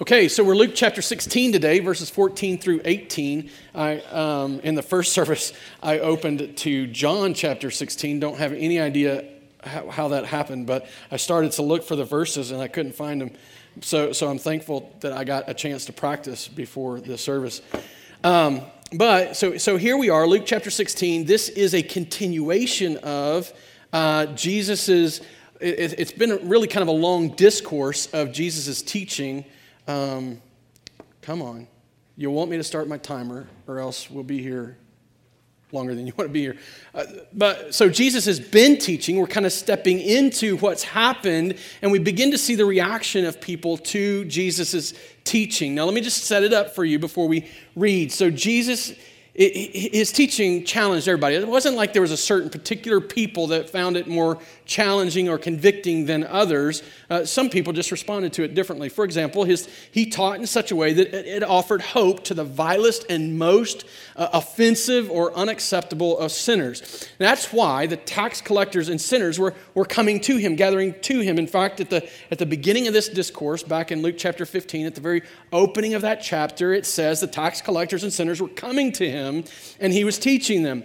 Okay, so we're Luke chapter 16 today, verses 14 through 18. I, um, in the first service, I opened to John chapter 16. Don't have any idea how, how, that happened, but I started to look for the verses and I couldn't find them. So, so I'm thankful that I got a chance to practice before the service. Um, but so, so here we are, Luke chapter 16. This is a continuation of uh, Jesus's. It, it's been really kind of a long discourse of Jesus's teaching um, come on. You'll want me to start my timer, or else we'll be here longer than you want to be here. Uh, but so Jesus has been teaching. We're kind of stepping into what's happened, and we begin to see the reaction of people to Jesus' teaching. Now, let me just set it up for you before we read. So, Jesus his teaching challenged everybody. It wasn't like there was a certain particular people that found it more challenging or convicting than others. Uh, some people just responded to it differently. For example, his, he taught in such a way that it, it offered hope to the vilest and most uh, offensive or unacceptable of sinners. And that's why the tax collectors and sinners were, were coming to him, gathering to him. In fact, at the, at the beginning of this discourse, back in Luke chapter 15, at the very opening of that chapter, it says the tax collectors and sinners were coming to him him and he was teaching them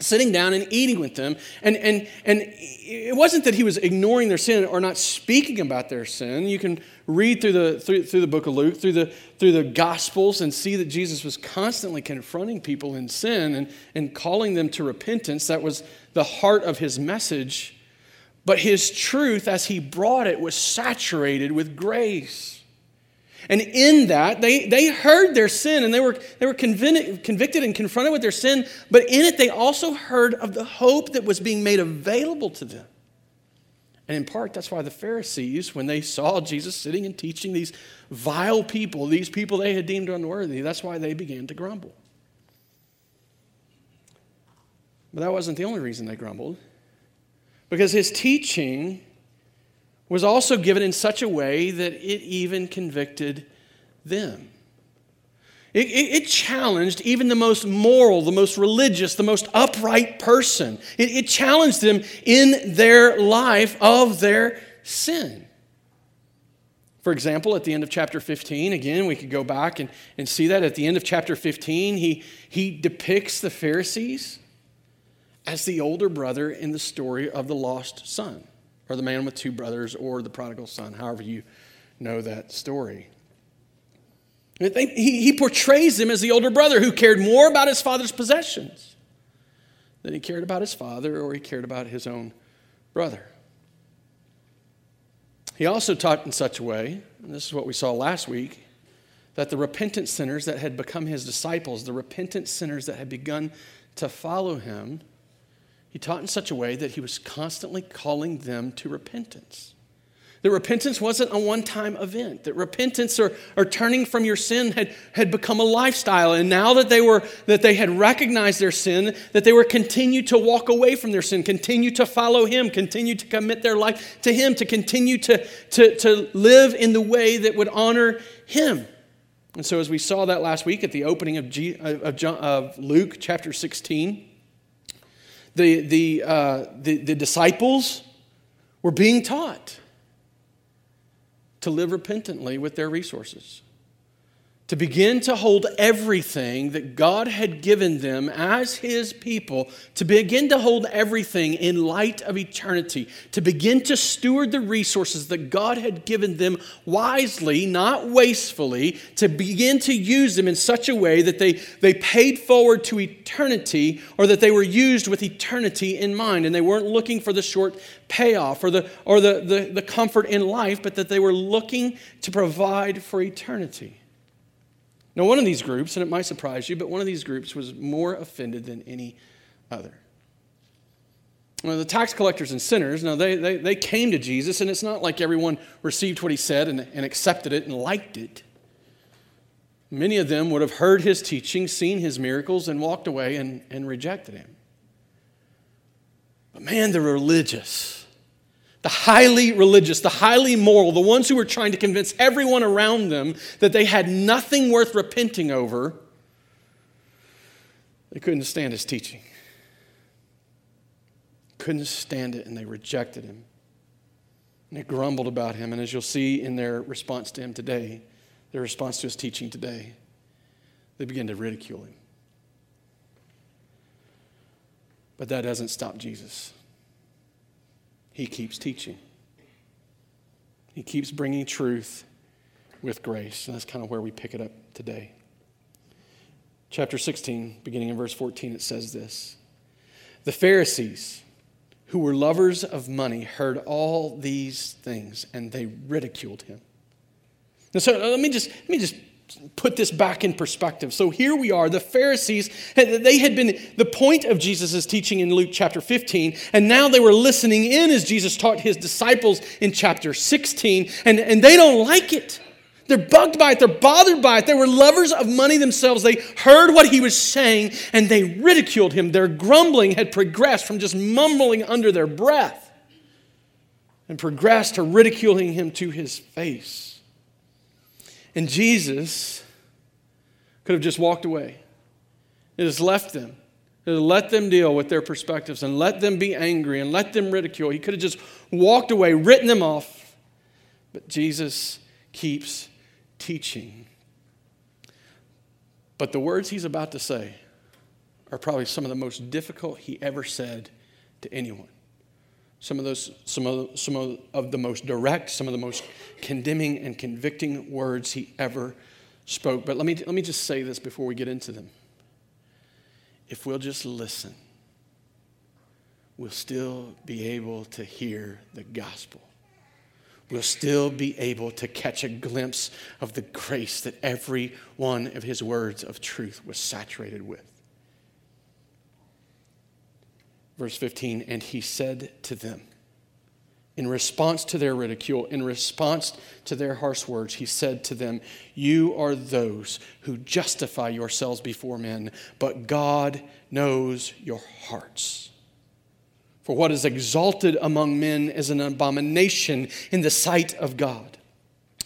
sitting down and eating with them. And, and, and it wasn't that he was ignoring their sin or not speaking about their sin. You can read through the, through, through the book of luke through the, through the gospels and see that jesus was constantly confronting people in sin and, and calling them to repentance. That was the heart of his message. But his truth as he brought it was saturated with grace and in that, they, they heard their sin and they were, they were convicted, convicted and confronted with their sin, but in it, they also heard of the hope that was being made available to them. And in part, that's why the Pharisees, when they saw Jesus sitting and teaching these vile people, these people they had deemed unworthy, that's why they began to grumble. But that wasn't the only reason they grumbled, because his teaching was also given in such a way that it even convicted them. It, it, it, challenged even the most moral, the most religious, the most upright person. It, it challenged them in their life of their sin. For example, at the end of chapter 15, again, we could go back and, and see that at the end of chapter 15, he, he depicts the Pharisees as the older brother in the story of the lost son or the man with two brothers, or the prodigal son, however you know that story. He, he portrays him as the older brother who cared more about his father's possessions than he cared about his father or he cared about his own brother. He also taught in such a way, and this is what we saw last week, that the repentant sinners that had become his disciples, the repentant sinners that had begun to follow him, he taught in such a way that he was constantly calling them to repentance. That repentance wasn't a one time event, that repentance or, or turning from your sin had, had become a lifestyle. And now that they, were, that they had recognized their sin, that they were continue to walk away from their sin, continue to follow Him, continue to commit their life to Him, to continue to, to, to live in the way that would honor Him. And so, as we saw that last week at the opening of, G, of, John, of Luke chapter 16, the, the, uh, the, the disciples were being taught to live repentantly with their resources to begin to hold everything that God had given them as His people, to begin to hold everything in light of eternity, to begin to steward the resources that God had given them wisely, not wastefully, to begin to use them in such a way that they, they paid forward to eternity or that they were used with eternity in mind and they weren't looking for the short payoff or the, or the, the, the comfort in life, but that they were looking to provide for eternity. Now, one of these groups, and it might surprise you, but one of these groups was more offended than any other. The tax collectors and sinners, now they, they, they came to Jesus, and it's not like everyone received what he said and, and accepted it and liked it. Many of them would have heard his teaching, seen his miracles, and walked away and, and rejected him. But man, the religious, the highly religious, the highly moral, the ones who were trying to convince everyone around them that they had nothing worth repenting over, they couldn't stand his teaching. Couldn't stand it, and they rejected him. And they grumbled about him. And as you'll see in their response to him today, their response to his teaching today, they begin to ridicule him. But that doesn't stop Jesus. He keeps teaching, he keeps bringing truth with grace. And that's kind of where we pick it up today. Chapter 16, beginning in verse 14, it says this The Pharisees, who were lovers of money, heard all these things and they ridiculed him. And so uh, let me just, let me just put this back in perspective. So here we are, the Pharisees, they had been the point of Jesus' teaching in Luke chapter 15, and now they were listening in as Jesus taught his disciples in chapter 16, and, and they don't like it. They're bugged by it, they're bothered by it. They were lovers of money themselves. They heard what he was saying and they ridiculed him. Their grumbling had progressed from just mumbling under their breath and progressed to ridiculing him to his face. And Jesus could have just walked away. It has left them. It has let them deal with their perspectives and let them be angry and let them ridicule. He could have just walked away, written them off. But Jesus keeps teaching. But the words he's about to say are probably some of the most difficult he ever said to anyone some of those some of, some of, the most direct some of the most condemning and convicting words he ever spoke. But let me let me just say this before we get into them. If we'll just listen we'll still be able to hear the gospel. We'll still be able to catch a glimpse of the grace that every one of his words of truth was saturated with Verse 15, and he said to them, in response to their ridicule, in response to their harsh words, he said to them, You are those who justify yourselves before men, but God knows your hearts. For what is exalted among men is an abomination in the sight of God.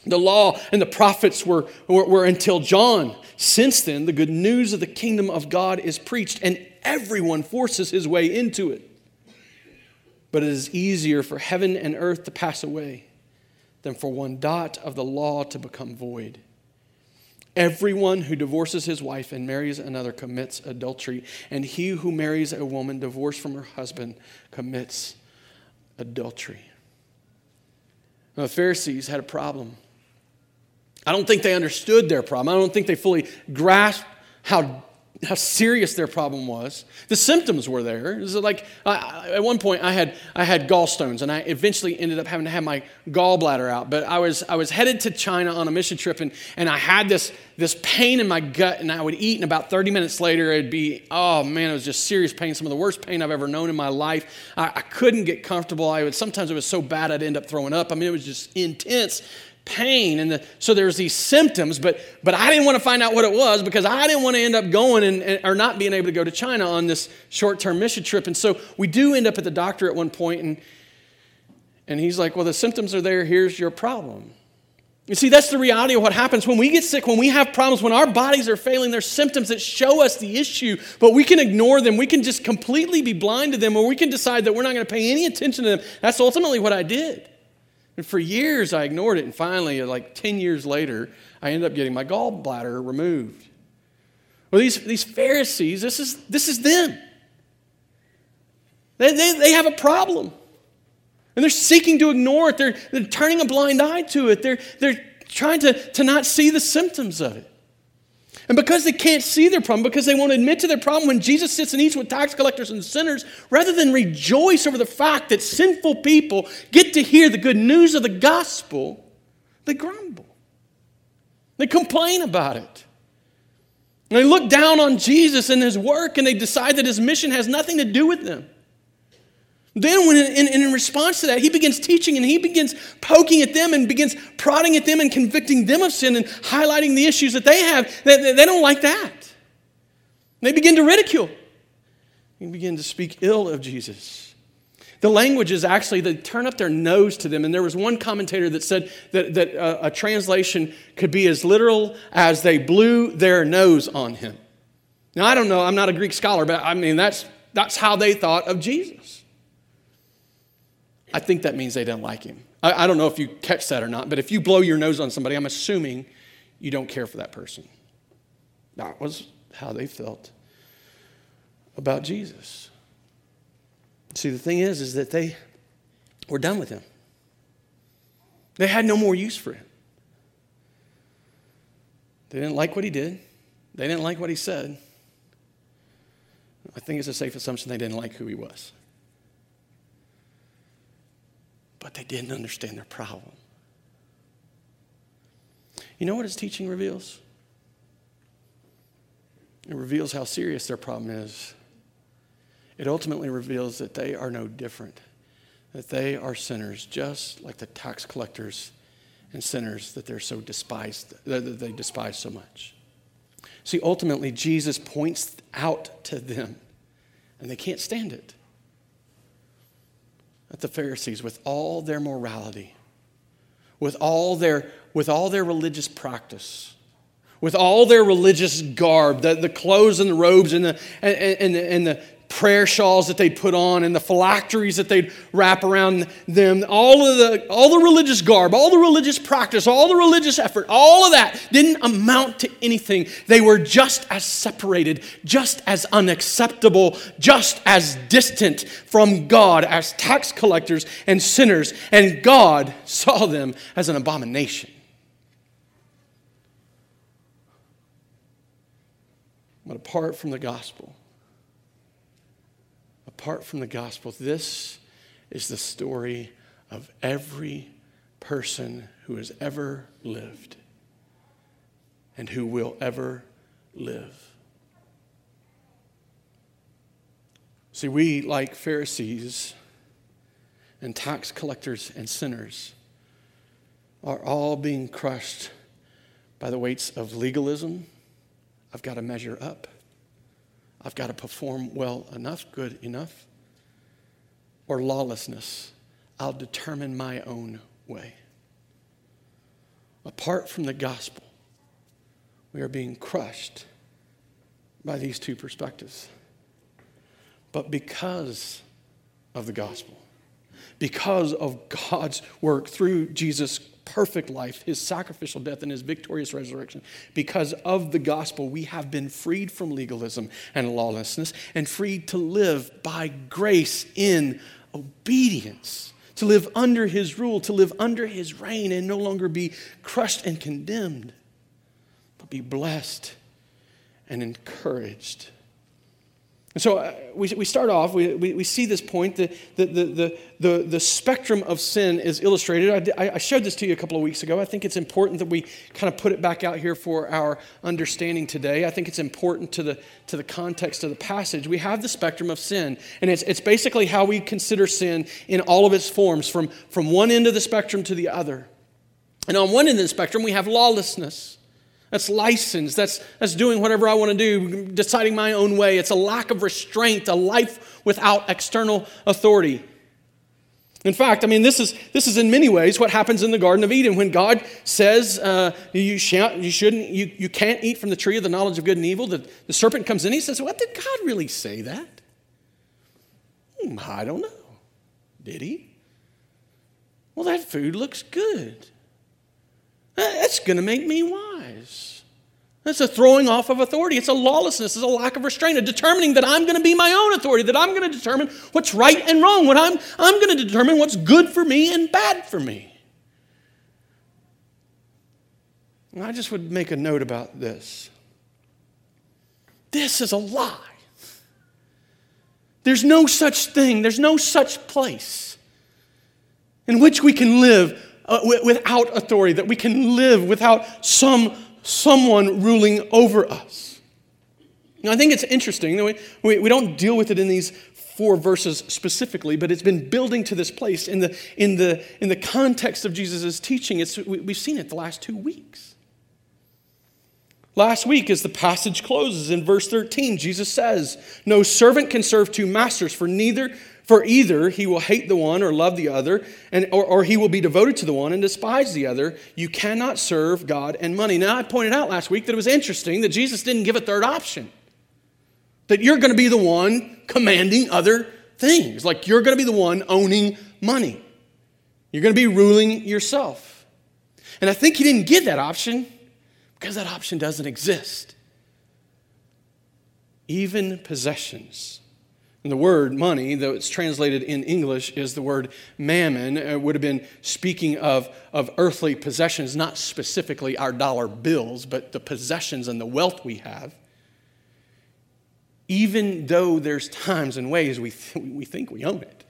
The law and the prophets were, were, were until John. Since then, the good news of the kingdom of God is preached, and everyone forces his way into it. But it is easier for heaven and earth to pass away than for one dot of the law to become void. Everyone who divorces his wife and marries another commits adultery, and he who marries a woman divorced from her husband commits adultery. Now, the Pharisees had a problem. I don't think they understood their problem. I don't think they fully grasped how how serious their problem was. The symptoms were there. It was like at one point I had I had gallstones, and I eventually ended up having to have my gallbladder out. But I was I was headed to China on a mission trip, and and I had this this pain in my gut, and I would eat, and about 30 minutes later it'd be oh man, it was just serious pain, some of the worst pain I've ever known in my life. I, I couldn't get comfortable. I would sometimes it was so bad I'd end up throwing up. I mean, it was just intense pain and the, so there's these symptoms but but i didn't want to find out what it was because i didn't want to end up going and, and, or not being able to go to china on this short-term mission trip. And so we do end up at the doctor at one point and and he's like well the symptoms are there. Here's your problem. You see that's the reality of what happens. When we get sick when we have problems when our bodies are failing there's symptoms that show us the issue but we can ignore them. We can just completely be blind to them or we can decide that we're not going to pay any attention to them. That's ultimately what i did and for years, I ignored it. And finally, like 10 years later, I ended up getting my gallbladder removed. Well, these, these Pharisees, this is, this is them. They, they, they have a problem. And they're seeking to ignore it. They're, they're turning a blind eye to it. They're, they're trying to, to not see the symptoms of it. And because they can't see their problem, because they won't admit to their problem, when Jesus sits and eats with tax collectors and sinners, rather than rejoice over the fact that sinful people get to hear the good news of the gospel, they grumble. They complain about it. And they look down on Jesus and his work and they decide that his mission has nothing to do with them. Then, when in, in, response to that, he begins teaching and he begins poking at them and begins prodding at them and convicting them of sin and highlighting the issues that they have. They, they don't like that. They begin to ridicule. They begin to speak ill of Jesus. The language is actually, they turn up their nose to them. And there was one commentator that said that, that uh, a translation could be as literal as they blew their nose on him. Now, I don't know, I'm not a Greek scholar, but I mean, that's, that's how they thought of Jesus. I think that means they didn't like him. I, I, don't know if you catch that or not, but if you blow your nose on somebody, I'm assuming you don't care for that person. That was how they felt about Jesus. See, the thing is, is that they were done with him. They had no more use for him. They didn't like what he did. They didn't like what he said. I think it's a safe assumption they didn't like who he was. But they didn't understand their problem. You know what his teaching reveals? It reveals how serious their problem is. It ultimately reveals that they are no different, that they are sinners, just like the tax collectors and sinners that they're so despised, that they despise so much. See, ultimately, Jesus points out to them, and they can't stand it. That the Pharisees, with all their morality, with all their, with all their religious practice, with all their religious garb, the, the clothes and the robes and the, and, and, and the prayer shawls that they'd put on and the phylacteries that they'd wrap around them, all of the, all the religious garb, all the religious practice, all the religious effort, all of that didn't amount to anything. They were just as separated, just as unacceptable, just as distant from God as tax collectors and sinners. And God saw them as an abomination. But apart from the gospel, apart from the gospel, this is the story of every person who has ever lived and who will ever live. See, we, like Pharisees and tax collectors and sinners, are all being crushed by the weights of legalism. I've got to measure up. I've got to perform well enough, good enough, or lawlessness. I'll determine my own way. Apart from the gospel, we are being crushed by these two perspectives. But because of the gospel, because of God's work through Jesus perfect life, his sacrificial death, and his victorious resurrection. Because of the gospel, we have been freed from legalism and lawlessness and freed to live by grace in obedience, to live under his rule, to live under his reign, and no longer be crushed and condemned, but be blessed and encouraged and so uh, we, we start off, we, we, we see this point, the, the, the, the, the spectrum of sin is illustrated. I, I showed this to you a couple of weeks ago. I think it's important that we kind of put it back out here for our understanding today. I think it's important to the, to the context of the passage. We have the spectrum of sin, and it's, it's basically how we consider sin in all of its forms, from, from one end of the spectrum to the other. And on one end of the spectrum, we have lawlessness. That's license. That's, that's doing whatever I want to do, deciding my own way. It's a lack of restraint, a life without external authority. In fact, I mean, this is, this is in many ways what happens in the Garden of Eden when God says uh, you, shan't, you shouldn't, you, you can't eat from the tree of the knowledge of good and evil. The, the serpent comes in, he says, What did God really say that? Hmm, I don't know. Did he? Well, that food looks good. That's going to make me wise. That's a throwing off of authority. It's a lawlessness. It's a lack of restraint, a determining that I'm going to be my own authority, that I'm going to determine what's right and wrong, what I'm, I'm going to determine what's good for me and bad for me. And I just would make a note about this. This is a lie. There's no such thing, there's no such place in which we can live uh, without authority, that we can live without some, someone ruling over us. Now, I think it's interesting. We, we, we don't deal with it in these four verses specifically, but it's been building to this place in the, in the, in the context of Jesus' teaching. It's, we, we've seen it the last two weeks. Last week, as the passage closes in verse 13, Jesus says, No servant can serve two masters, for neither for either he will hate the one or love the other, and, or, or he will be devoted to the one and despise the other. You cannot serve God and money. Now, I pointed out last week that it was interesting that Jesus didn't give a third option. That you're going to be the one commanding other things. Like you're going to be the one owning money. You're going to be ruling yourself. And I think he didn't give that option because that option doesn't exist. Even possessions. And the word money, though it's translated in English, is the word mammon. It would have been speaking of, of earthly possessions, not specifically our dollar bills, but the possessions and the wealth we have. Even though there's times and ways we, th- we think we own it,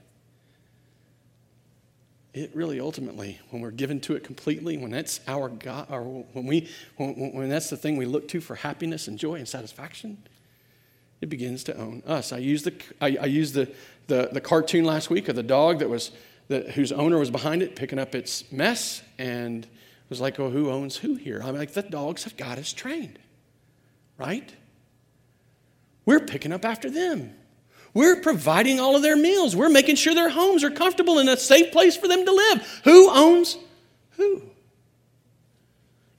it really ultimately, when we're given to it completely, when that's our God, or when, we, when, when that's the thing we look to for happiness and joy and satisfaction, it begins to own us. I used the, I, I used the, the, the, cartoon last week of the dog that was, the, whose owner was behind it picking up its mess and was like, oh, who owns who here? I'm like, the dogs have got us trained, right? We're picking up after them. We're providing all of their meals. We're making sure their homes are comfortable and a safe place for them to live. Who owns who?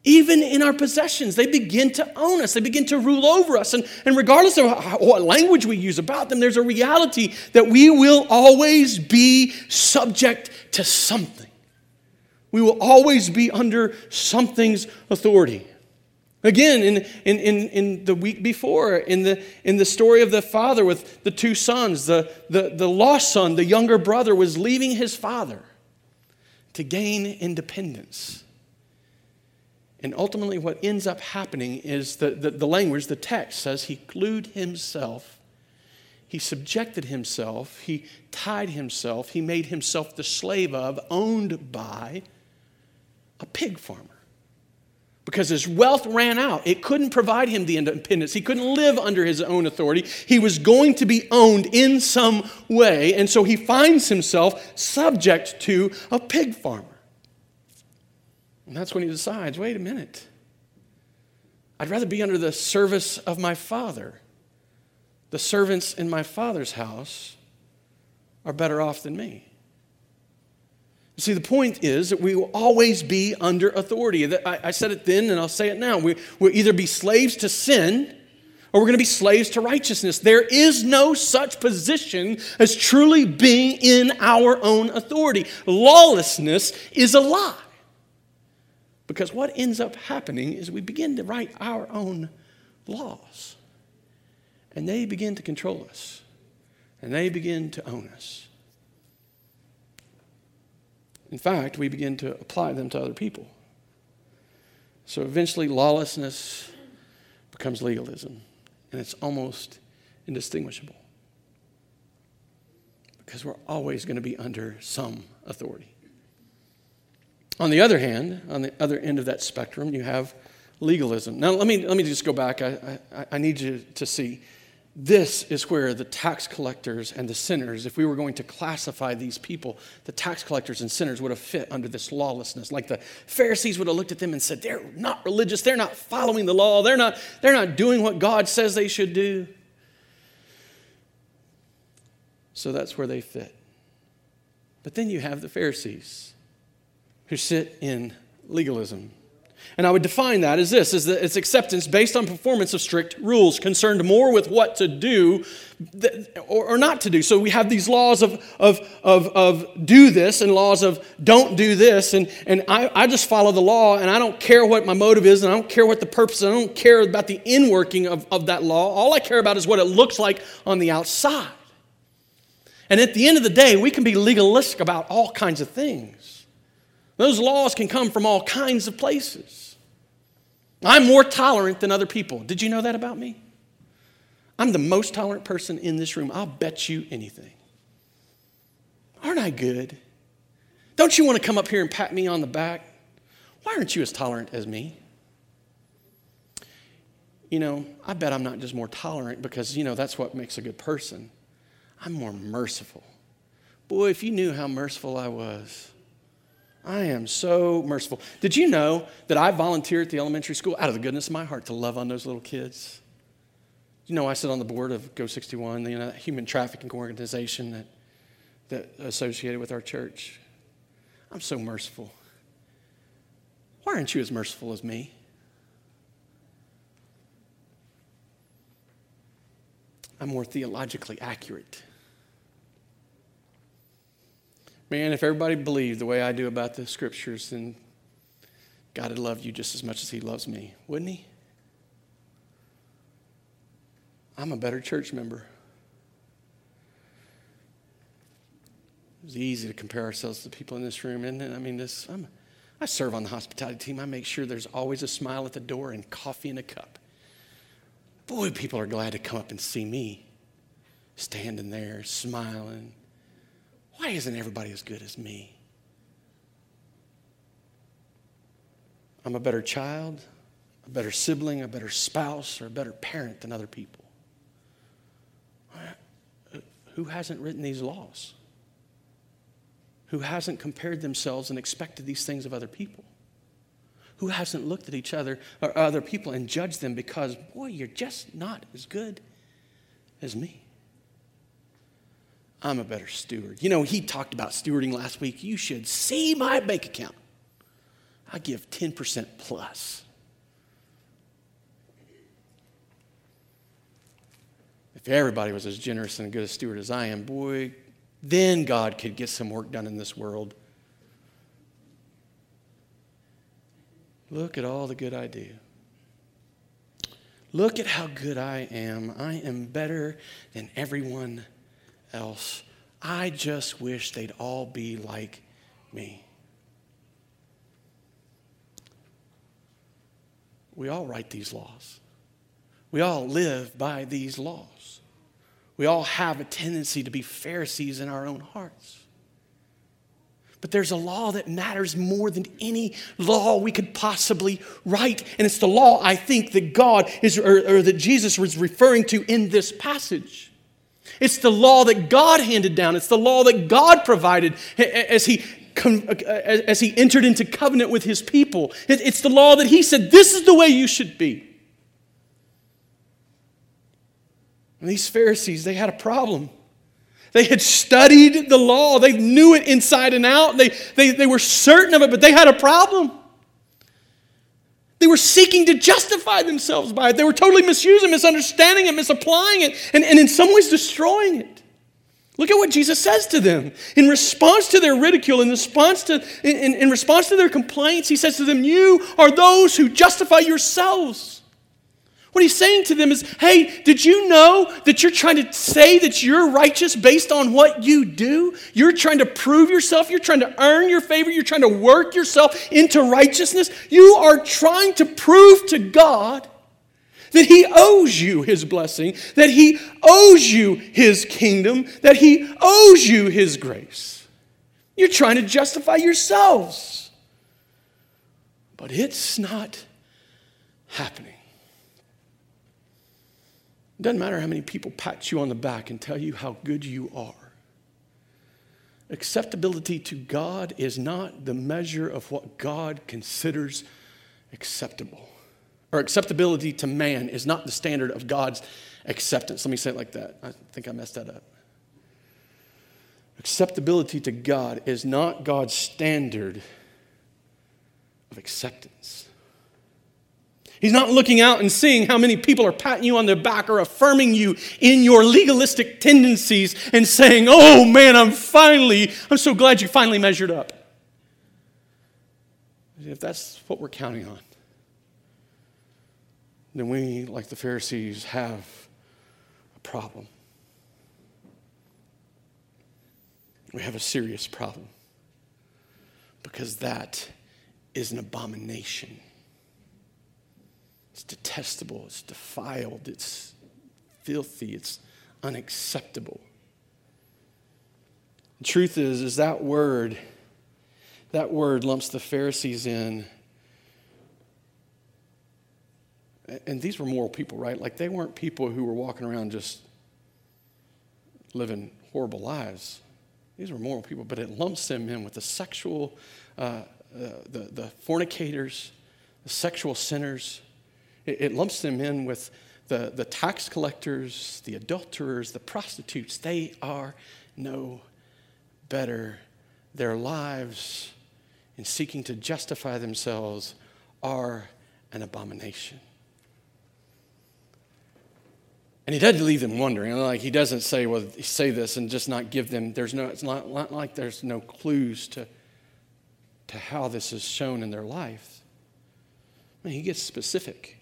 Even in our possessions, they begin to own us. They begin to rule over us. And, and regardless of how, what language we use about them, there's a reality that we will always be subject to something. We will always be under something's authority. Again, in, in, in, in the week before, in the, in the story of the father with the two sons, the, the, the lost son, the younger brother, was leaving his father to gain independence. And ultimately, what ends up happening is the, the, the, language, the text says he glued himself, he subjected himself, he tied himself, he made himself the slave of, owned by a pig farmer. Because his wealth ran out. It couldn't provide him the independence. He couldn't live under his own authority. He was going to be owned in some way. And so he finds himself subject to a pig farmer. And that's when he decides wait a minute. I'd rather be under the service of my father. The servants in my father's house are better off than me. See, the point is that we will always be under authority. I said it then and I'll say it now. We, will either be slaves to sin or we're going to be slaves to righteousness. There is no such position as truly being in our own authority. Lawlessness is a lie. Because what ends up happening is we begin to write our own laws. And they begin to control us. And they begin to own us. In fact, we begin to apply them to other people. So eventually, lawlessness becomes legalism. And it's almost indistinguishable. Because we're always going to be under some authority. On the other hand, on the other end of that spectrum, you have legalism. Now, let me, let me just go back. I, I, I need you to see. This is where the tax collectors and the sinners, if we were going to classify these people, the tax collectors and sinners would have fit under this lawlessness. Like the Pharisees would have looked at them and said, They're not religious, they're not following the law, they're not, they're not doing what God says they should do. So that's where they fit. But then you have the Pharisees who sit in legalism. And I would define that as this is that it's acceptance based on performance of strict rules, concerned more with what to do or, not to do. So we have these laws of, of, of, of do this and laws of don't do this. And, and I, I just follow the law and I don't care what my motive is and I don't care what the purpose is. I don't care about the inworking of, of that law. All I care about is what it looks like on the outside. And at the end of the day, we can be legalistic about all kinds of things. Those laws can come from all kinds of places. I'm more tolerant than other people. Did you know that about me? I'm the most tolerant person in this room. I'll bet you anything. Aren't I good? Don't you want to come up here and pat me on the back? Why aren't you as tolerant as me? You know, I bet I'm not just more tolerant because, you know, that's what makes a good person. I'm more merciful. Boy, if you knew how merciful I was. I am so merciful. Did you know that I volunteer at the elementary school out of the goodness of my heart to love on those little kids? You know, I sit on the board of Go 61, the you know, human trafficking organization that, that associated with our church. I'm so merciful. Why aren't you as merciful as me? I'm more theologically accurate. Man, if everybody believed the way I do about the scriptures, then God would love you just as much as He loves me, wouldn't He? I'm a better church member. It's easy to compare ourselves to the people in this room, isn't it? I mean, this, I'm, I serve on the hospitality team. I make sure there's always a smile at the door and coffee in a cup. Boy, people are glad to come up and see me standing there smiling. Why isn't everybody as good as me? I'm a better child, a better sibling, a better spouse, or a better parent than other people. Who hasn't written these laws? Who hasn't compared themselves and expected these things of other people? Who hasn't looked at each other or other people and judged them because, boy, you're just not as good as me? I'm a better steward. You know, he talked about stewarding last week. You should see my bank account. I give 10% plus. If everybody was as generous and good a steward as I am, boy, then God could get some work done in this world. Look at all the good I do. Look at how good I am. I am better than everyone else. I just wish they'd all be like me. We all write these laws. We all live by these laws. We all have a tendency to be Pharisees in our own hearts. But there's a law that matters more than any law we could possibly write. And it's the law I think that God is, or, or that Jesus was referring to in this passage. It's the law that God handed down. It's the law that God provided as he, as he entered into covenant with his people. It's the law that he said, this is the way you should be. And these Pharisees, they had a problem. They had studied the law, they knew it inside and out, they, they, they were certain of it, but they had a problem. They were seeking to justify themselves by it. They were totally misusing, misunderstanding it, misapplying it, and, and in some ways destroying it. Look at what Jesus says to them. In response to their ridicule, in response to, in, in response to their complaints, he says to them, You are those who justify yourselves. What he's saying to them is, hey, did you know that you're trying to say that you're righteous based on what you do? You're trying to prove yourself. You're trying to earn your favor. You're trying to work yourself into righteousness. You are trying to prove to God that he owes you his blessing, that he owes you his kingdom, that he owes you his grace. You're trying to justify yourselves. But it's not happening. It doesn't matter how many people pat you on the back and tell you how good you are. Acceptability to God is not the measure of what God considers acceptable. Or acceptability to man is not the standard of God's acceptance. Let me say it like that. I think I messed that up. Acceptability to God is not God's standard of acceptance. He's not looking out and seeing how many people are patting you on the back or affirming you in your legalistic tendencies and saying, Oh man, I'm finally, I'm so glad you finally measured up. If that's what we're counting on, then we, like the Pharisees, have a problem. We have a serious problem because that is an abomination it's detestable, it's defiled, it's filthy, it's unacceptable. The truth is, is that word, that word lumps the Pharisees in. And these were moral people, right? Like they weren't people who were walking around just living horrible lives. These were moral people, but it lumps them in with the sexual, uh, uh, the, the fornicators, the sexual sinners, it, it lumps them in with the, the tax collectors, the adulterers, the prostitutes. They are no better. Their lives, in seeking to justify themselves, are an abomination. And he doesn't leave them wondering. Like he doesn't say, well, say this and just not give them, there's no, it's not, not like there's no clues to, to how this is shown in their life. he gets specific.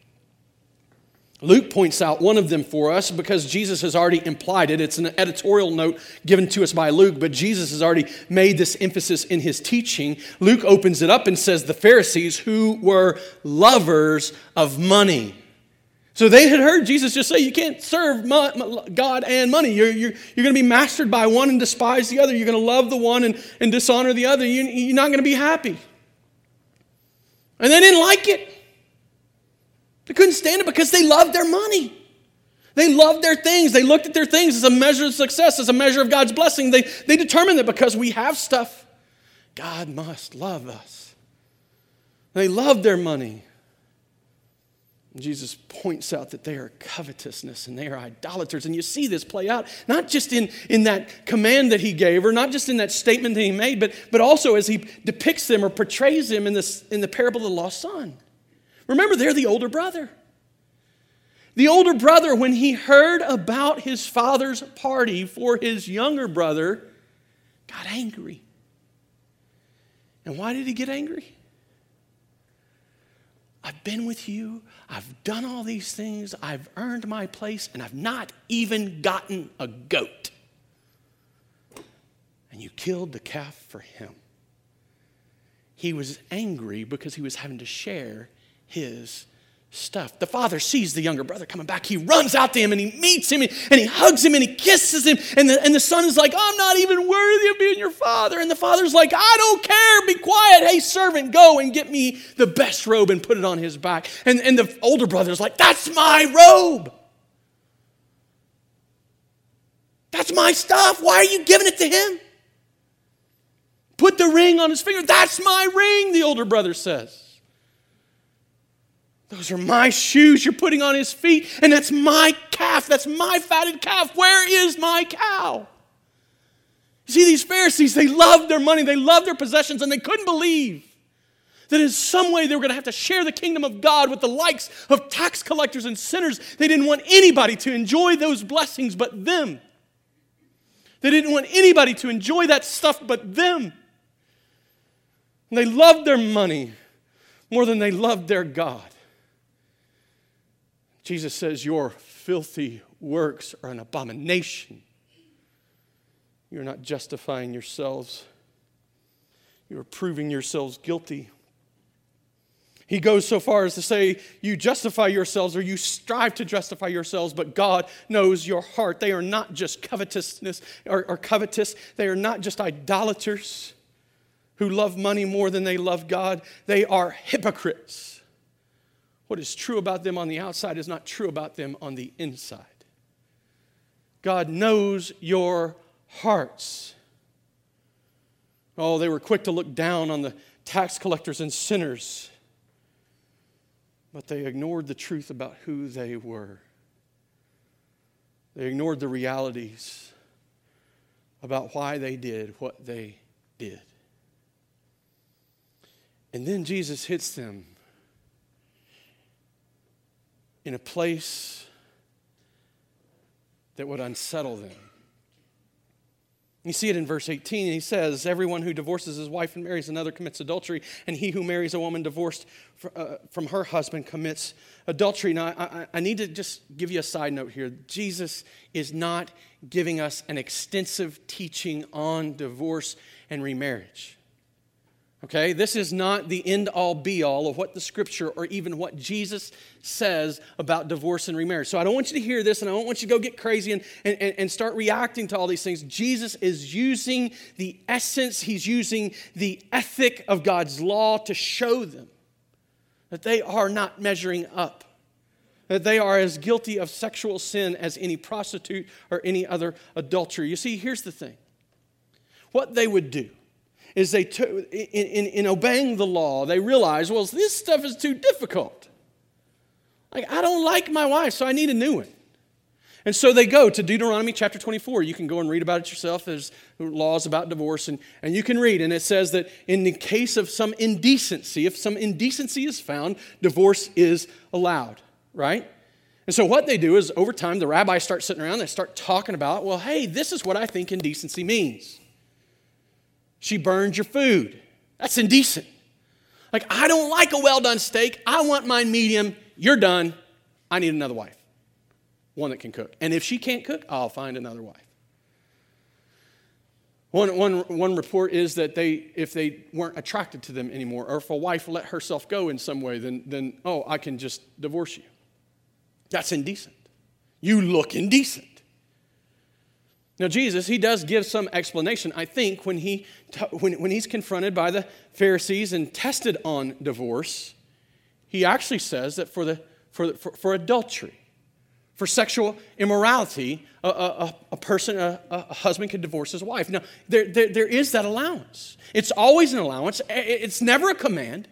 Luke points out one of them for us because Jesus has already implied it. It's an editorial note given to us by Luke, but Jesus has already made this emphasis in his teaching. Luke opens it up and says, The Pharisees who were lovers of money. So they had heard Jesus just say, You can't serve God and money. You're, you're, you're going to be mastered by one and despise the other. You're going to love the one and, and dishonor the other. You, you're not going to be happy. And they didn't like it. They couldn't stand it because they loved their money. They loved their things. They looked at their things as a measure of success, as a measure of God's blessing. They, they determined that because we have stuff, God must love us. They loved their money. Jesus points out that they are covetousness and they are idolaters. And you see this play out, not just in, in that command that he gave, or not just in that statement that he made, but, but also as he depicts them or portrays them in, this, in the parable of the lost son. Remember, they're the older brother. The older brother, when he heard about his father's party for his younger brother, got angry. And why did he get angry? I've been with you, I've done all these things, I've earned my place, and I've not even gotten a goat. And you killed the calf for him. He was angry because he was having to share his stuff. The father sees the younger brother coming back. He runs out to him and he meets him and, he hugs him and he kisses him. And the, and the son is like, I'm not even worthy of being your father. And the father's like, I don't care. Be quiet. Hey, servant, go and get me the best robe and put it on his back. And, and the older brother's like, That's my robe. That's my stuff. Why are you giving it to him? Put the ring on his finger. That's my ring, the older brother says. Those are my shoes you're putting on his feet, and that's my calf. That's my fatted calf. Where is my cow? You see, these Pharisees, they loved their money, they loved their possessions, and they couldn't believe that in some way they were going to have to share the kingdom of God with the likes of tax collectors and sinners. They didn't want anybody to enjoy those blessings but them. They didn't want anybody to enjoy that stuff but them. And they loved their money more than they loved their God. Jesus says, Your filthy works are an abomination. You're not justifying yourselves, you are proving yourselves guilty. He goes so far as to say, You justify yourselves or you strive to justify yourselves, but God knows your heart. They are not just covetousness or, or covetous, they are not just idolaters who love money more than they love God, they are hypocrites. What is true about them on the outside is not true about them on the inside. God knows your hearts. Oh, they were quick to look down on the tax collectors and sinners, but they ignored the truth about who they were. They ignored the realities about why they did what they did. And then Jesus hits them in a place that would unsettle them. You see it in verse 18. He says, Everyone who divorces his wife and marries another commits adultery, and he who marries a woman divorced uh, from her husband commits adultery. Now, I, I need to just give you a side note here. Jesus is not giving us an extensive teaching on divorce and remarriage. Okay, this is not the end all be all of what the scripture or even what Jesus says about divorce and remarriage. So I don't want you to hear this and I don't want you to go get crazy and, and, and start reacting to all these things. Jesus is using the essence, he's using the ethic of God's law to show them that they are not measuring up, that they are as guilty of sexual sin as any prostitute or any other adultery. You see, here's the thing what they would do is they took, in, in, in obeying the law, they realized, well, this stuff is too difficult. Like, I don't like my wife, so I need a new one. And so they go to Deuteronomy chapter 24. You can go and read about it yourself. There's laws about divorce, and, and you can read. And it says that in the case of some indecency, if some indecency is found, divorce is allowed, right? And so what they do is over time, the rabbis start sitting around, they start talking about, well, hey, this is what I think indecency means. She burned your food. That's indecent. Like, I don't like a well done steak. I want mine medium. You're done. I need another wife, one that can cook. And if she can't cook, I'll find another wife. One, one, one report is that they, if they weren't attracted to them anymore, or if a wife let herself go in some way, then, then oh, I can just divorce you. That's indecent. You look indecent. Now, Jesus, he does give some explanation, I think, when, he, when, when he's confronted by the Pharisees and tested on divorce. He actually says that for, the, for, for, for adultery, for sexual immorality, a, a, a person, a, a, husband can divorce his wife. Now, there, there, there is that allowance. It's always an allowance, it's never a command.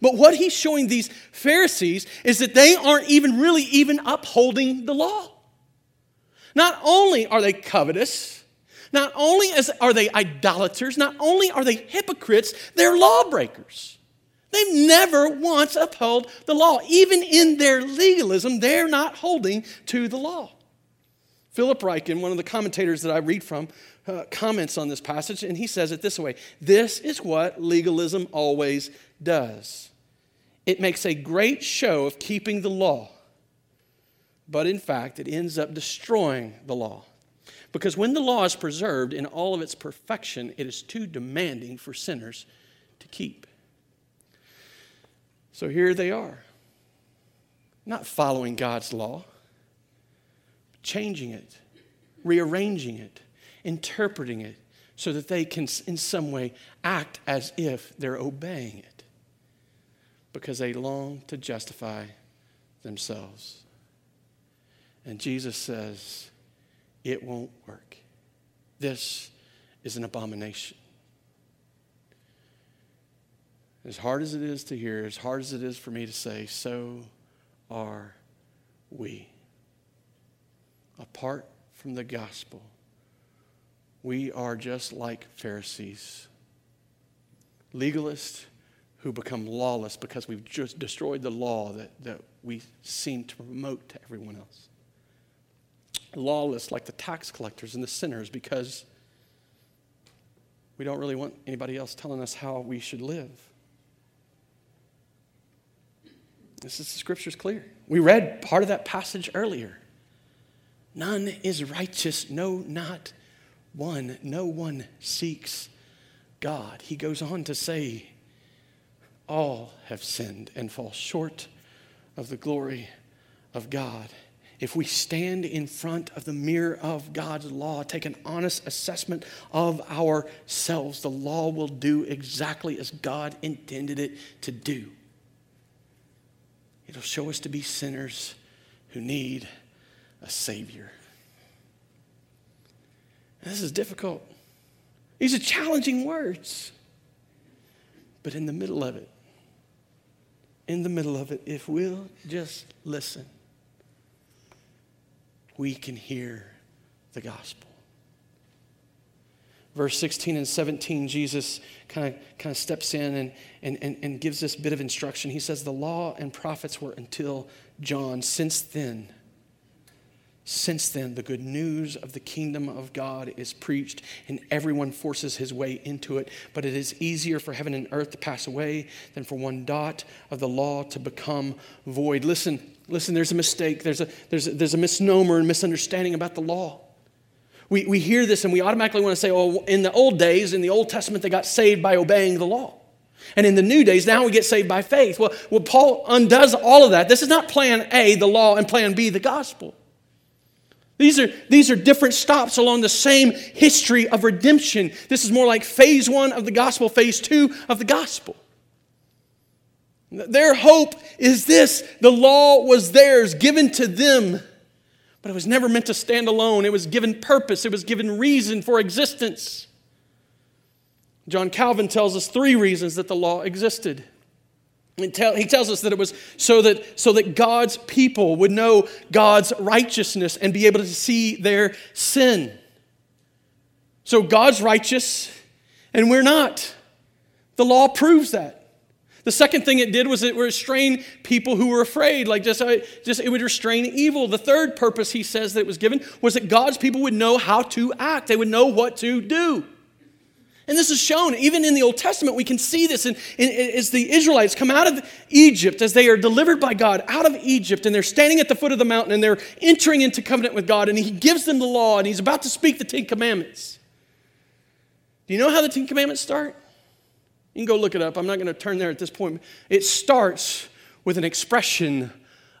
But what he's showing these Pharisees is that they aren't even really even upholding the law. Not only are they covetous, not only are they idolaters, not only are they hypocrites, they're lawbreakers. They've never once upheld the law. Even in their legalism, they're not holding to the law. Philip Ryken, one of the commentators that I read from, uh, comments on this passage, and he says it this way This is what legalism always does it makes a great show of keeping the law, but in fact, it ends up destroying the law. Because when the law is preserved in all of its perfection, it is too demanding for sinners to keep. So here they are, not following God's law, changing it, rearranging it, interpreting it so that they can, in some way, act as if they're obeying it because they long to justify themselves. And Jesus says, it won't work. This is an abomination. As hard as it is to hear, as hard as it is for me to say, so are we. Apart from the gospel, we are just like Pharisees, legalists who become lawless because we've just destroyed the law that, that we seem to promote to everyone else. Lawless like the tax collectors and the sinners because we don't really want anybody else telling us how we should live. This is the scripture's clear. We read part of that passage earlier. None is righteous, no, not one. No one seeks God. He goes on to say, All have sinned and fall short of the glory of God. If we stand in front of the mirror of God's law, take an honest assessment of ourselves, the law will do exactly as God intended it to do. It'll show us to be sinners who need a Savior. this is difficult. These are challenging words. But in the middle of it, in the middle of it, if we'll just listen, we can hear the gospel verse 16 and 17, Jesus kind of kind of steps in and, and, and, and gives this bit of instruction. He says, The law and prophets were until John. Since then, since then, the good news of the kingdom of God is preached, and everyone forces his way into it. But it is easier for heaven and earth to pass away than for one dot of the law to become void. Listen, listen, there's a mistake, there's a, there's a, there's a misnomer and misunderstanding about the law we, we hear this and we automatically want to say, oh, in the old days, in the Old Testament, they got saved by obeying the law. And in the new days, now we get saved by faith. Well, well, Paul undoes all of that. This is not plan A, the law, and plan B, the gospel. These are, these are different stops along the same history of redemption. This is more like phase one of the gospel, phase two of the gospel. Their hope is this the law was theirs, given to them but it was never meant to stand alone. It was given purpose, it was given reason for existence. John Calvin tells us three reasons that the law existed. He tells us that it was so that, so that God's people would know God's righteousness and be able to see their sin. So God's righteous and we're not. The law proves that. The second thing it did was it restrained people who were afraid, like just, uh, just it would restrain evil. The third purpose he says that it was given was that God's people would know how to act, they would know what to do. And this is shown even in the Old Testament. We can see this in, in, as the Israelites come out of Egypt, as they are delivered by God out of Egypt, and they're standing at the foot of the mountain and they're entering into covenant with God, and He gives them the law, and He's about to speak the Ten Commandments. Do you know how the Ten Commandments start? You can go look it up. I'm not going to turn there at this point. It starts with an expression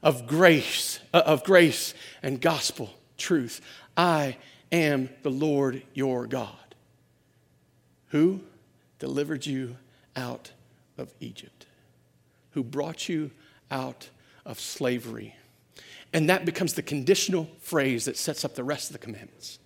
of grace, uh, of grace and gospel truth. I am the Lord your God who delivered you out of Egypt, who brought you out of slavery. And that becomes the conditional phrase that sets up the rest of the commandments.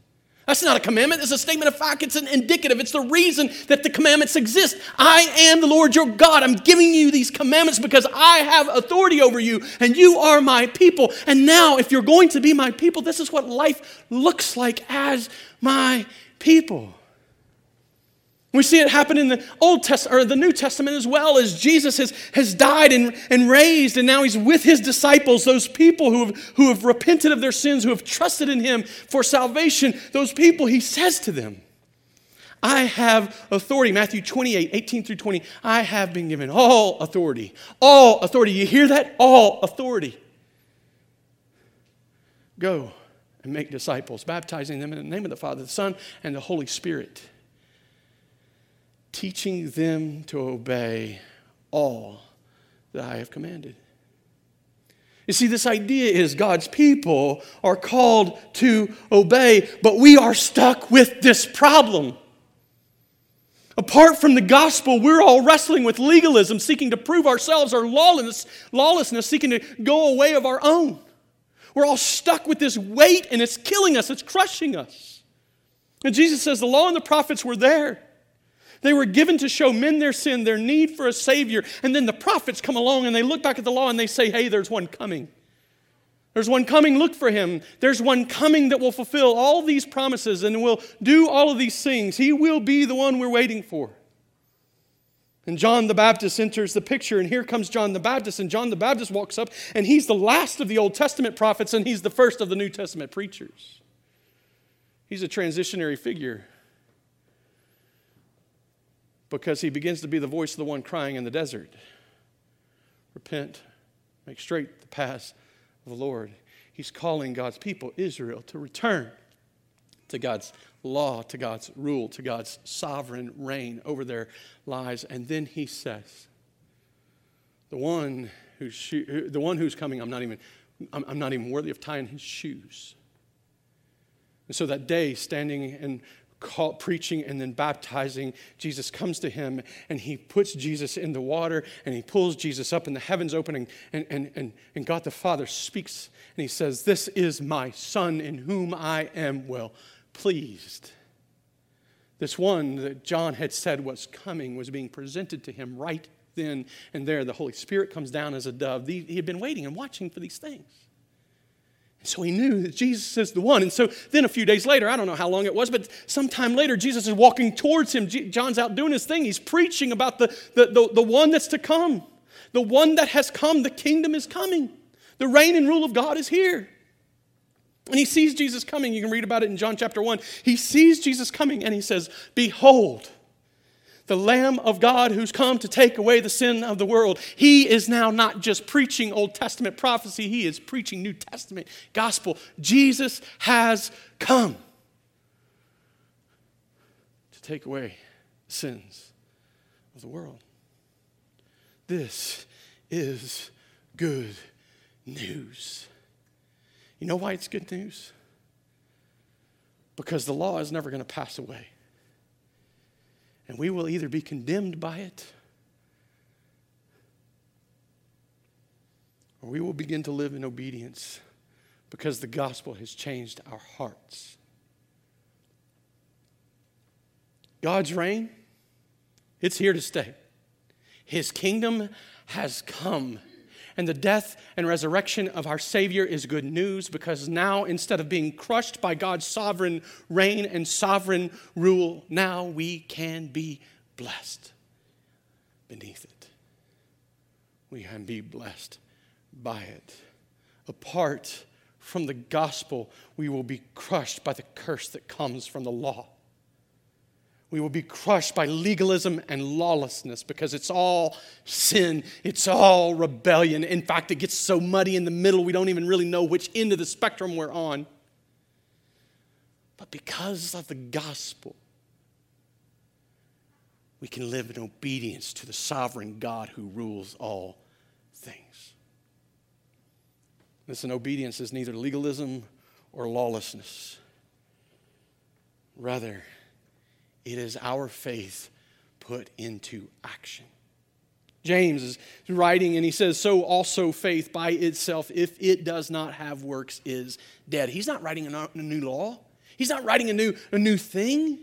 That's not a commandment, it's a statement of fact. It's an indicative. It's the reason that the commandments exist. I am the Lord your God. I'm giving you these commandments because I have authority over you and you are my people. And now, if you're going to be my people, this is what life looks like as my people. We see it happen in the Old Testament or the New Testament as well as Jesus has, has died and, and raised, and now he's with his disciples, those people who have, who have repented of their sins, who have trusted in him for salvation. Those people, he says to them, I have authority. Matthew 28, 18 through 20. I have been given all authority. All authority. You hear that? All authority. Go and make disciples, baptizing them in the name of the Father, the Son, and the Holy Spirit teaching them to obey all that I have commanded. You see, this idea is God's people are called to obey, but we are stuck with this problem. Apart from the gospel, we're all wrestling with legalism, seeking to prove ourselves, our lawlessness, lawlessness, seeking to go away of our own. We're all stuck with this weight, and it's killing us, it's crushing us. And Jesus says the law and the prophets were there. They were given to show men their sin, their need for a Savior. And then the prophets come along and they look back at the law and they say, hey, there's one coming. There's one coming, look for him. There's one coming that will fulfill all these promises and will do all of these things. He will be the one we're waiting for. And John the Baptist enters the picture, and here comes John the Baptist. And John the Baptist walks up, and he's the last of the Old Testament prophets, and he's the first of the New Testament preachers. He's a transitionary figure because he begins to be the voice of the one crying in the desert Repent, make straight the paths of the Lord. He's calling God's people, Israel, to return to God's law, to God's rule, to God's sovereign reign over their lives. And then he says, the one who's, the one who's coming, I'm not even, I'm not even worthy of tying his shoes. And so that day, standing in call, preaching and then baptizing, Jesus comes to him and he puts Jesus in the water and he pulls Jesus up and the heavens opening and, and, and, and God the Father speaks and he says, This is my Son in whom I am well pleased. This one that John had said was coming was being presented to him right then and there. The Holy Spirit comes down as a dove. He had been waiting and watching for these things. So he knew that Jesus is the one. And so then a few days later, I don't know how long it was, but sometime later, Jesus is walking towards him. John's out doing his thing. He's preaching about the, the, the, the one that's to come, the one that has come. The kingdom is coming, the reign and rule of God is here. And he sees Jesus coming. You can read about it in John chapter 1. He sees Jesus coming and he says, Behold, the Lamb of God who's come to take away the sin of the world. He is now not just preaching Old Testament prophecy, he is preaching New Testament gospel. Jesus has come to take away sins of the world. This is good news. You know why it's good news? Because the law is never going to pass away. And we will either be condemned by it or we will begin to live in obedience because the gospel has changed our hearts. God's reign, it's here to stay. His kingdom has come. And the death and resurrection of our Savior is good news because now, instead of being crushed by God's sovereign reign and sovereign rule, now we can be blessed beneath it. We can be blessed by it. Apart from the gospel, we will be crushed by the curse that comes from the law. We will be crushed by legalism and lawlessness because it's all sin. It's all rebellion. In fact, it gets so muddy in the middle, we don't even really know which end of the spectrum we're on. But because of the gospel, we can live in obedience to the sovereign God who rules all things. Listen, obedience is neither legalism or lawlessness. Rather, it is our faith put into action. James is writing and he says, So also faith by itself, if it does not have works, is dead. He's not writing a new law, he's not writing a new, a new thing.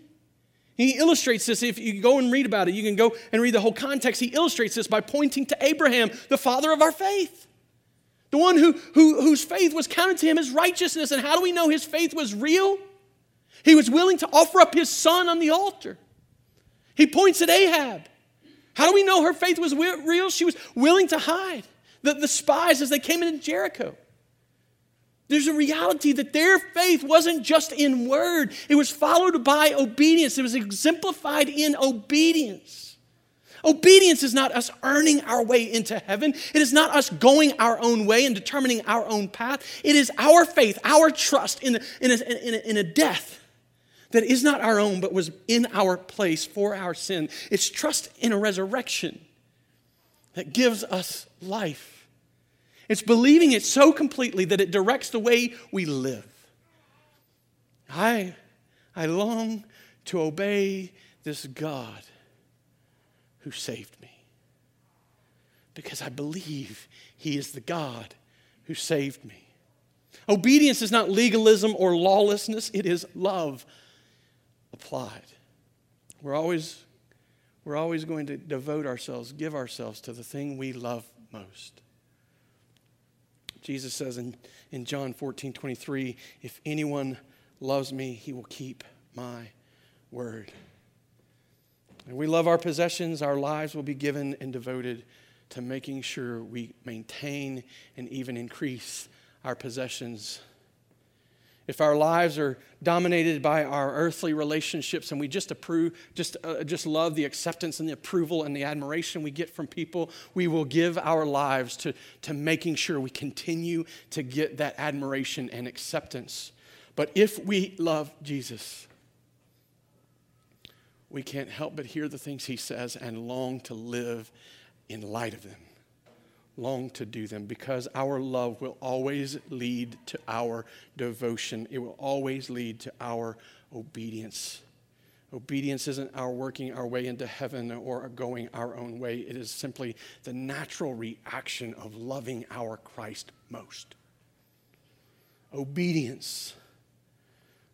He illustrates this. If you go and read about it, you can go and read the whole context. He illustrates this by pointing to Abraham, the father of our faith, the one who, who, whose faith was counted to him as righteousness. And how do we know his faith was real? He was willing to offer up his son on the altar. He points at Rahab. How do we know her faith was real? She was willing to hide the, the spies as they came into Jericho. There's a reality that their faith wasn't just in word, it was followed by obedience. It was exemplified in obedience. Obedience is not us earning our way into heaven. It is not us going our own way and determining our own path. It is our faith, our trust in in a, in a, in a death that is not our own, but was in our place for our sin. It's trust in a resurrection that gives us life. It's believing it so completely that it directs the way we live. I, I long to obey this God who saved me because I believe He is the God who saved me. Obedience is not legalism or lawlessness, it is love applied. We're always, we're always going to devote ourselves, give ourselves to the thing we love most. Jesus says in, in John 14 23, if anyone loves me, he will keep my word. And we love our possessions, our lives will be given and devoted to making sure we maintain and even increase our possessions if our lives are dominated by our earthly relationships and we just approve, just, uh, just love the acceptance and the approval and the admiration we get from people, we will give our lives to, to making sure we continue to get that admiration and acceptance. But if we love Jesus, we can't help but hear the things he says and long to live in light of them long to do them because our love will always lead to our devotion. It will always lead to our obedience. Obedience isn't our working our way into heaven or going our own way. It is simply the natural reaction of loving our Christ most. Obedience.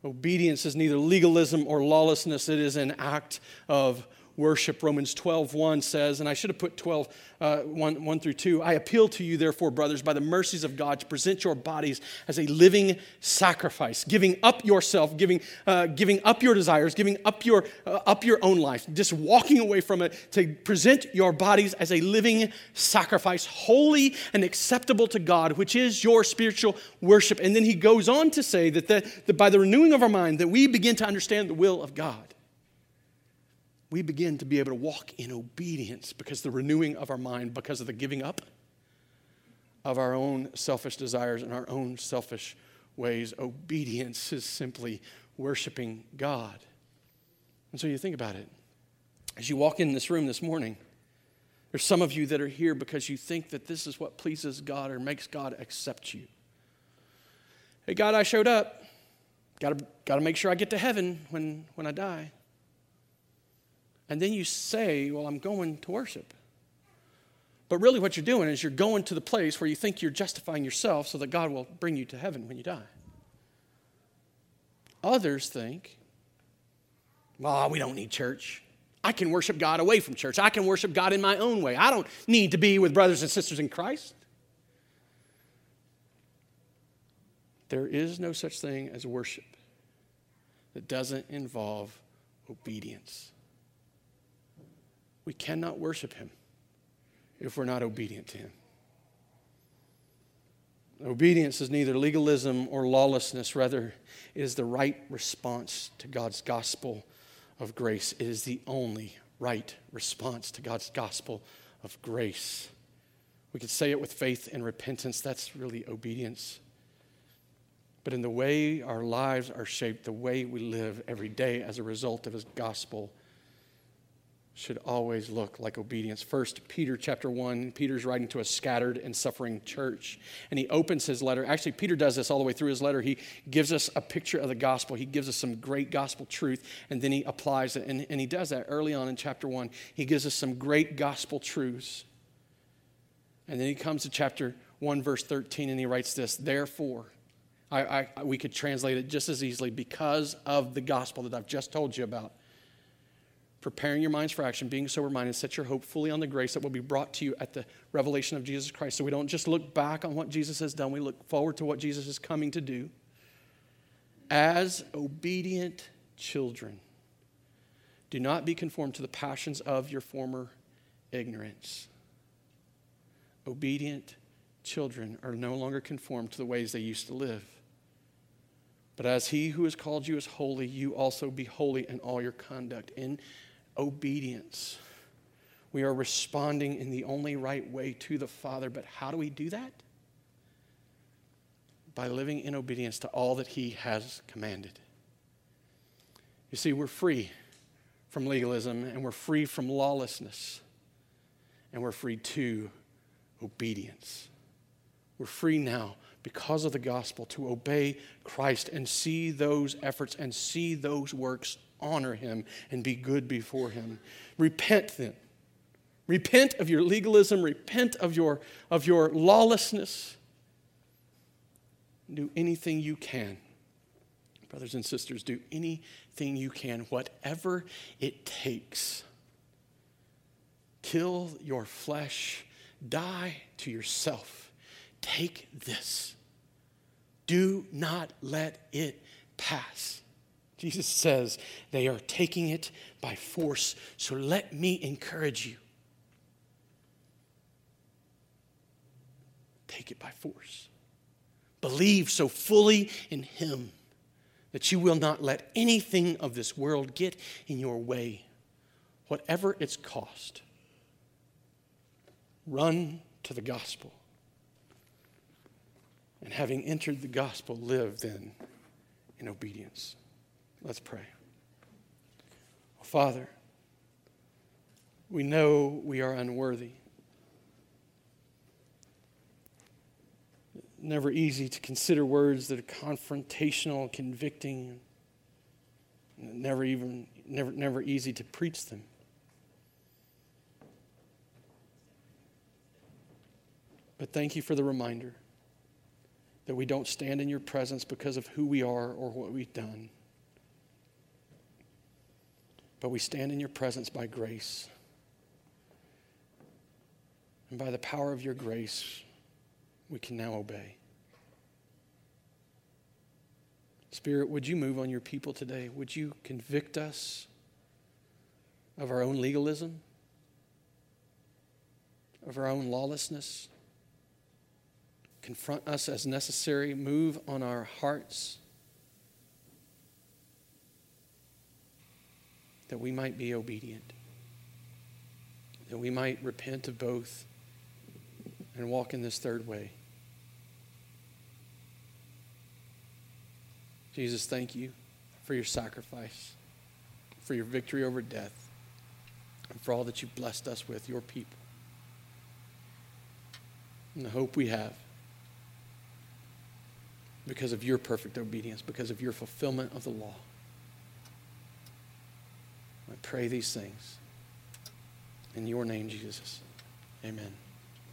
Obedience is neither legalism or lawlessness, it is an act of worship. Romans 12, 1 says, and I should have put 12, uh, 1, 1 through 2. I appeal to you, therefore, brothers, by the mercies of God, to present your bodies as a living sacrifice, giving up yourself, giving, uh, giving up your desires, giving up your, uh, up your own life, just walking away from it, to present your bodies as a living sacrifice, holy and acceptable to God, which is your spiritual worship. And then he goes on to say that, the, that by the renewing of our mind, that we begin to understand the will of God we begin to be able to walk in obedience because the renewing of our mind, because of the giving up of our own selfish desires and our own selfish ways. Obedience is simply worshiping God. And so you think about it. As you walk in this room this morning, there's some of you that are here because you think that this is what pleases God or makes God accept you. Hey, God, I showed up. Got to, got to make sure I get to heaven when, when I die. And then you say, Well, I'm going to worship. But really, what you're doing is you're going to the place where you think you're justifying yourself so that God will bring you to heaven when you die. Others think, well, we don't need church. I can worship God away from church. I can worship God in my own way. I don't need to be with brothers and sisters in Christ. There is no such thing as worship that doesn't involve obedience. We cannot worship him if we're not obedient to him. Obedience is neither legalism or lawlessness, rather, it is the right response to God's gospel of grace. It is the only right response to God's gospel of grace. We could say it with faith and repentance. That's really obedience. But in the way our lives are shaped, the way we live every day as a result of his gospel should always look like obedience. First, Peter chapter 1, Peter's writing to a scattered and suffering church. And he opens his letter. Actually, Peter does this all the way through his letter. He gives us a picture of the gospel, he gives us some great gospel truth, and then he applies it. And, and he does that early on in chapter 1. He gives us some great gospel truths. And then he comes to chapter 1, verse 13, and he writes this Therefore, I, I, we could translate it just as easily because of the gospel that I've just told you about preparing your minds for action, being sober minded, set your hope fully on the grace that will be brought to you at the revelation of Jesus Christ. So we don't just look back on what Jesus has done, we look forward to what Jesus is coming to do. As obedient children, do not be conformed to the passions of your former ignorance. Obedient children are no longer conformed to the ways they used to live. But as he who has called you is holy, you also be holy in all your conduct. In obedience. We are responding in the only right way to the Father. But how do we do that? By living in obedience to all that He has commanded. You see, we're free from legalism and we're free from lawlessness and we're free to obedience. We're free now because of the gospel to obey Christ and see those efforts and see those works honor him and be good before him. Repent then. Repent of your legalism, repent of your, of your lawlessness. Do anything you can. Brothers and sisters, do anything you can, whatever it takes. Kill your flesh, die to yourself. Take this. Do not let it pass. Jesus says they are taking it by force. So let me encourage you. Take it by force. Believe so fully in Him that you will not let anything of this world get in your way, whatever its cost. Run to the gospel. And having entered the gospel, live then in obedience. Let's pray. Father, we know we are unworthy. Never easy to consider words that are confrontational, convicting, never even never never easy to preach them. But thank you for the reminder that we don't stand in your presence because of who we are or what we've done but we stand in your presence by grace. And by the power of your grace, we can now obey. Spirit, would you move on your people today? Would you convict us of our own legalism, of our own lawlessness? Confront us as necessary, move on our hearts. That we might be obedient, that we might repent of both and walk in this third way. Jesus, thank you for your sacrifice, for your victory over death, and for all that you've blessed us with, your people, and the hope we have because of your perfect obedience, because of your fulfillment of the law. I pray these things. In your name, Jesus. Amen.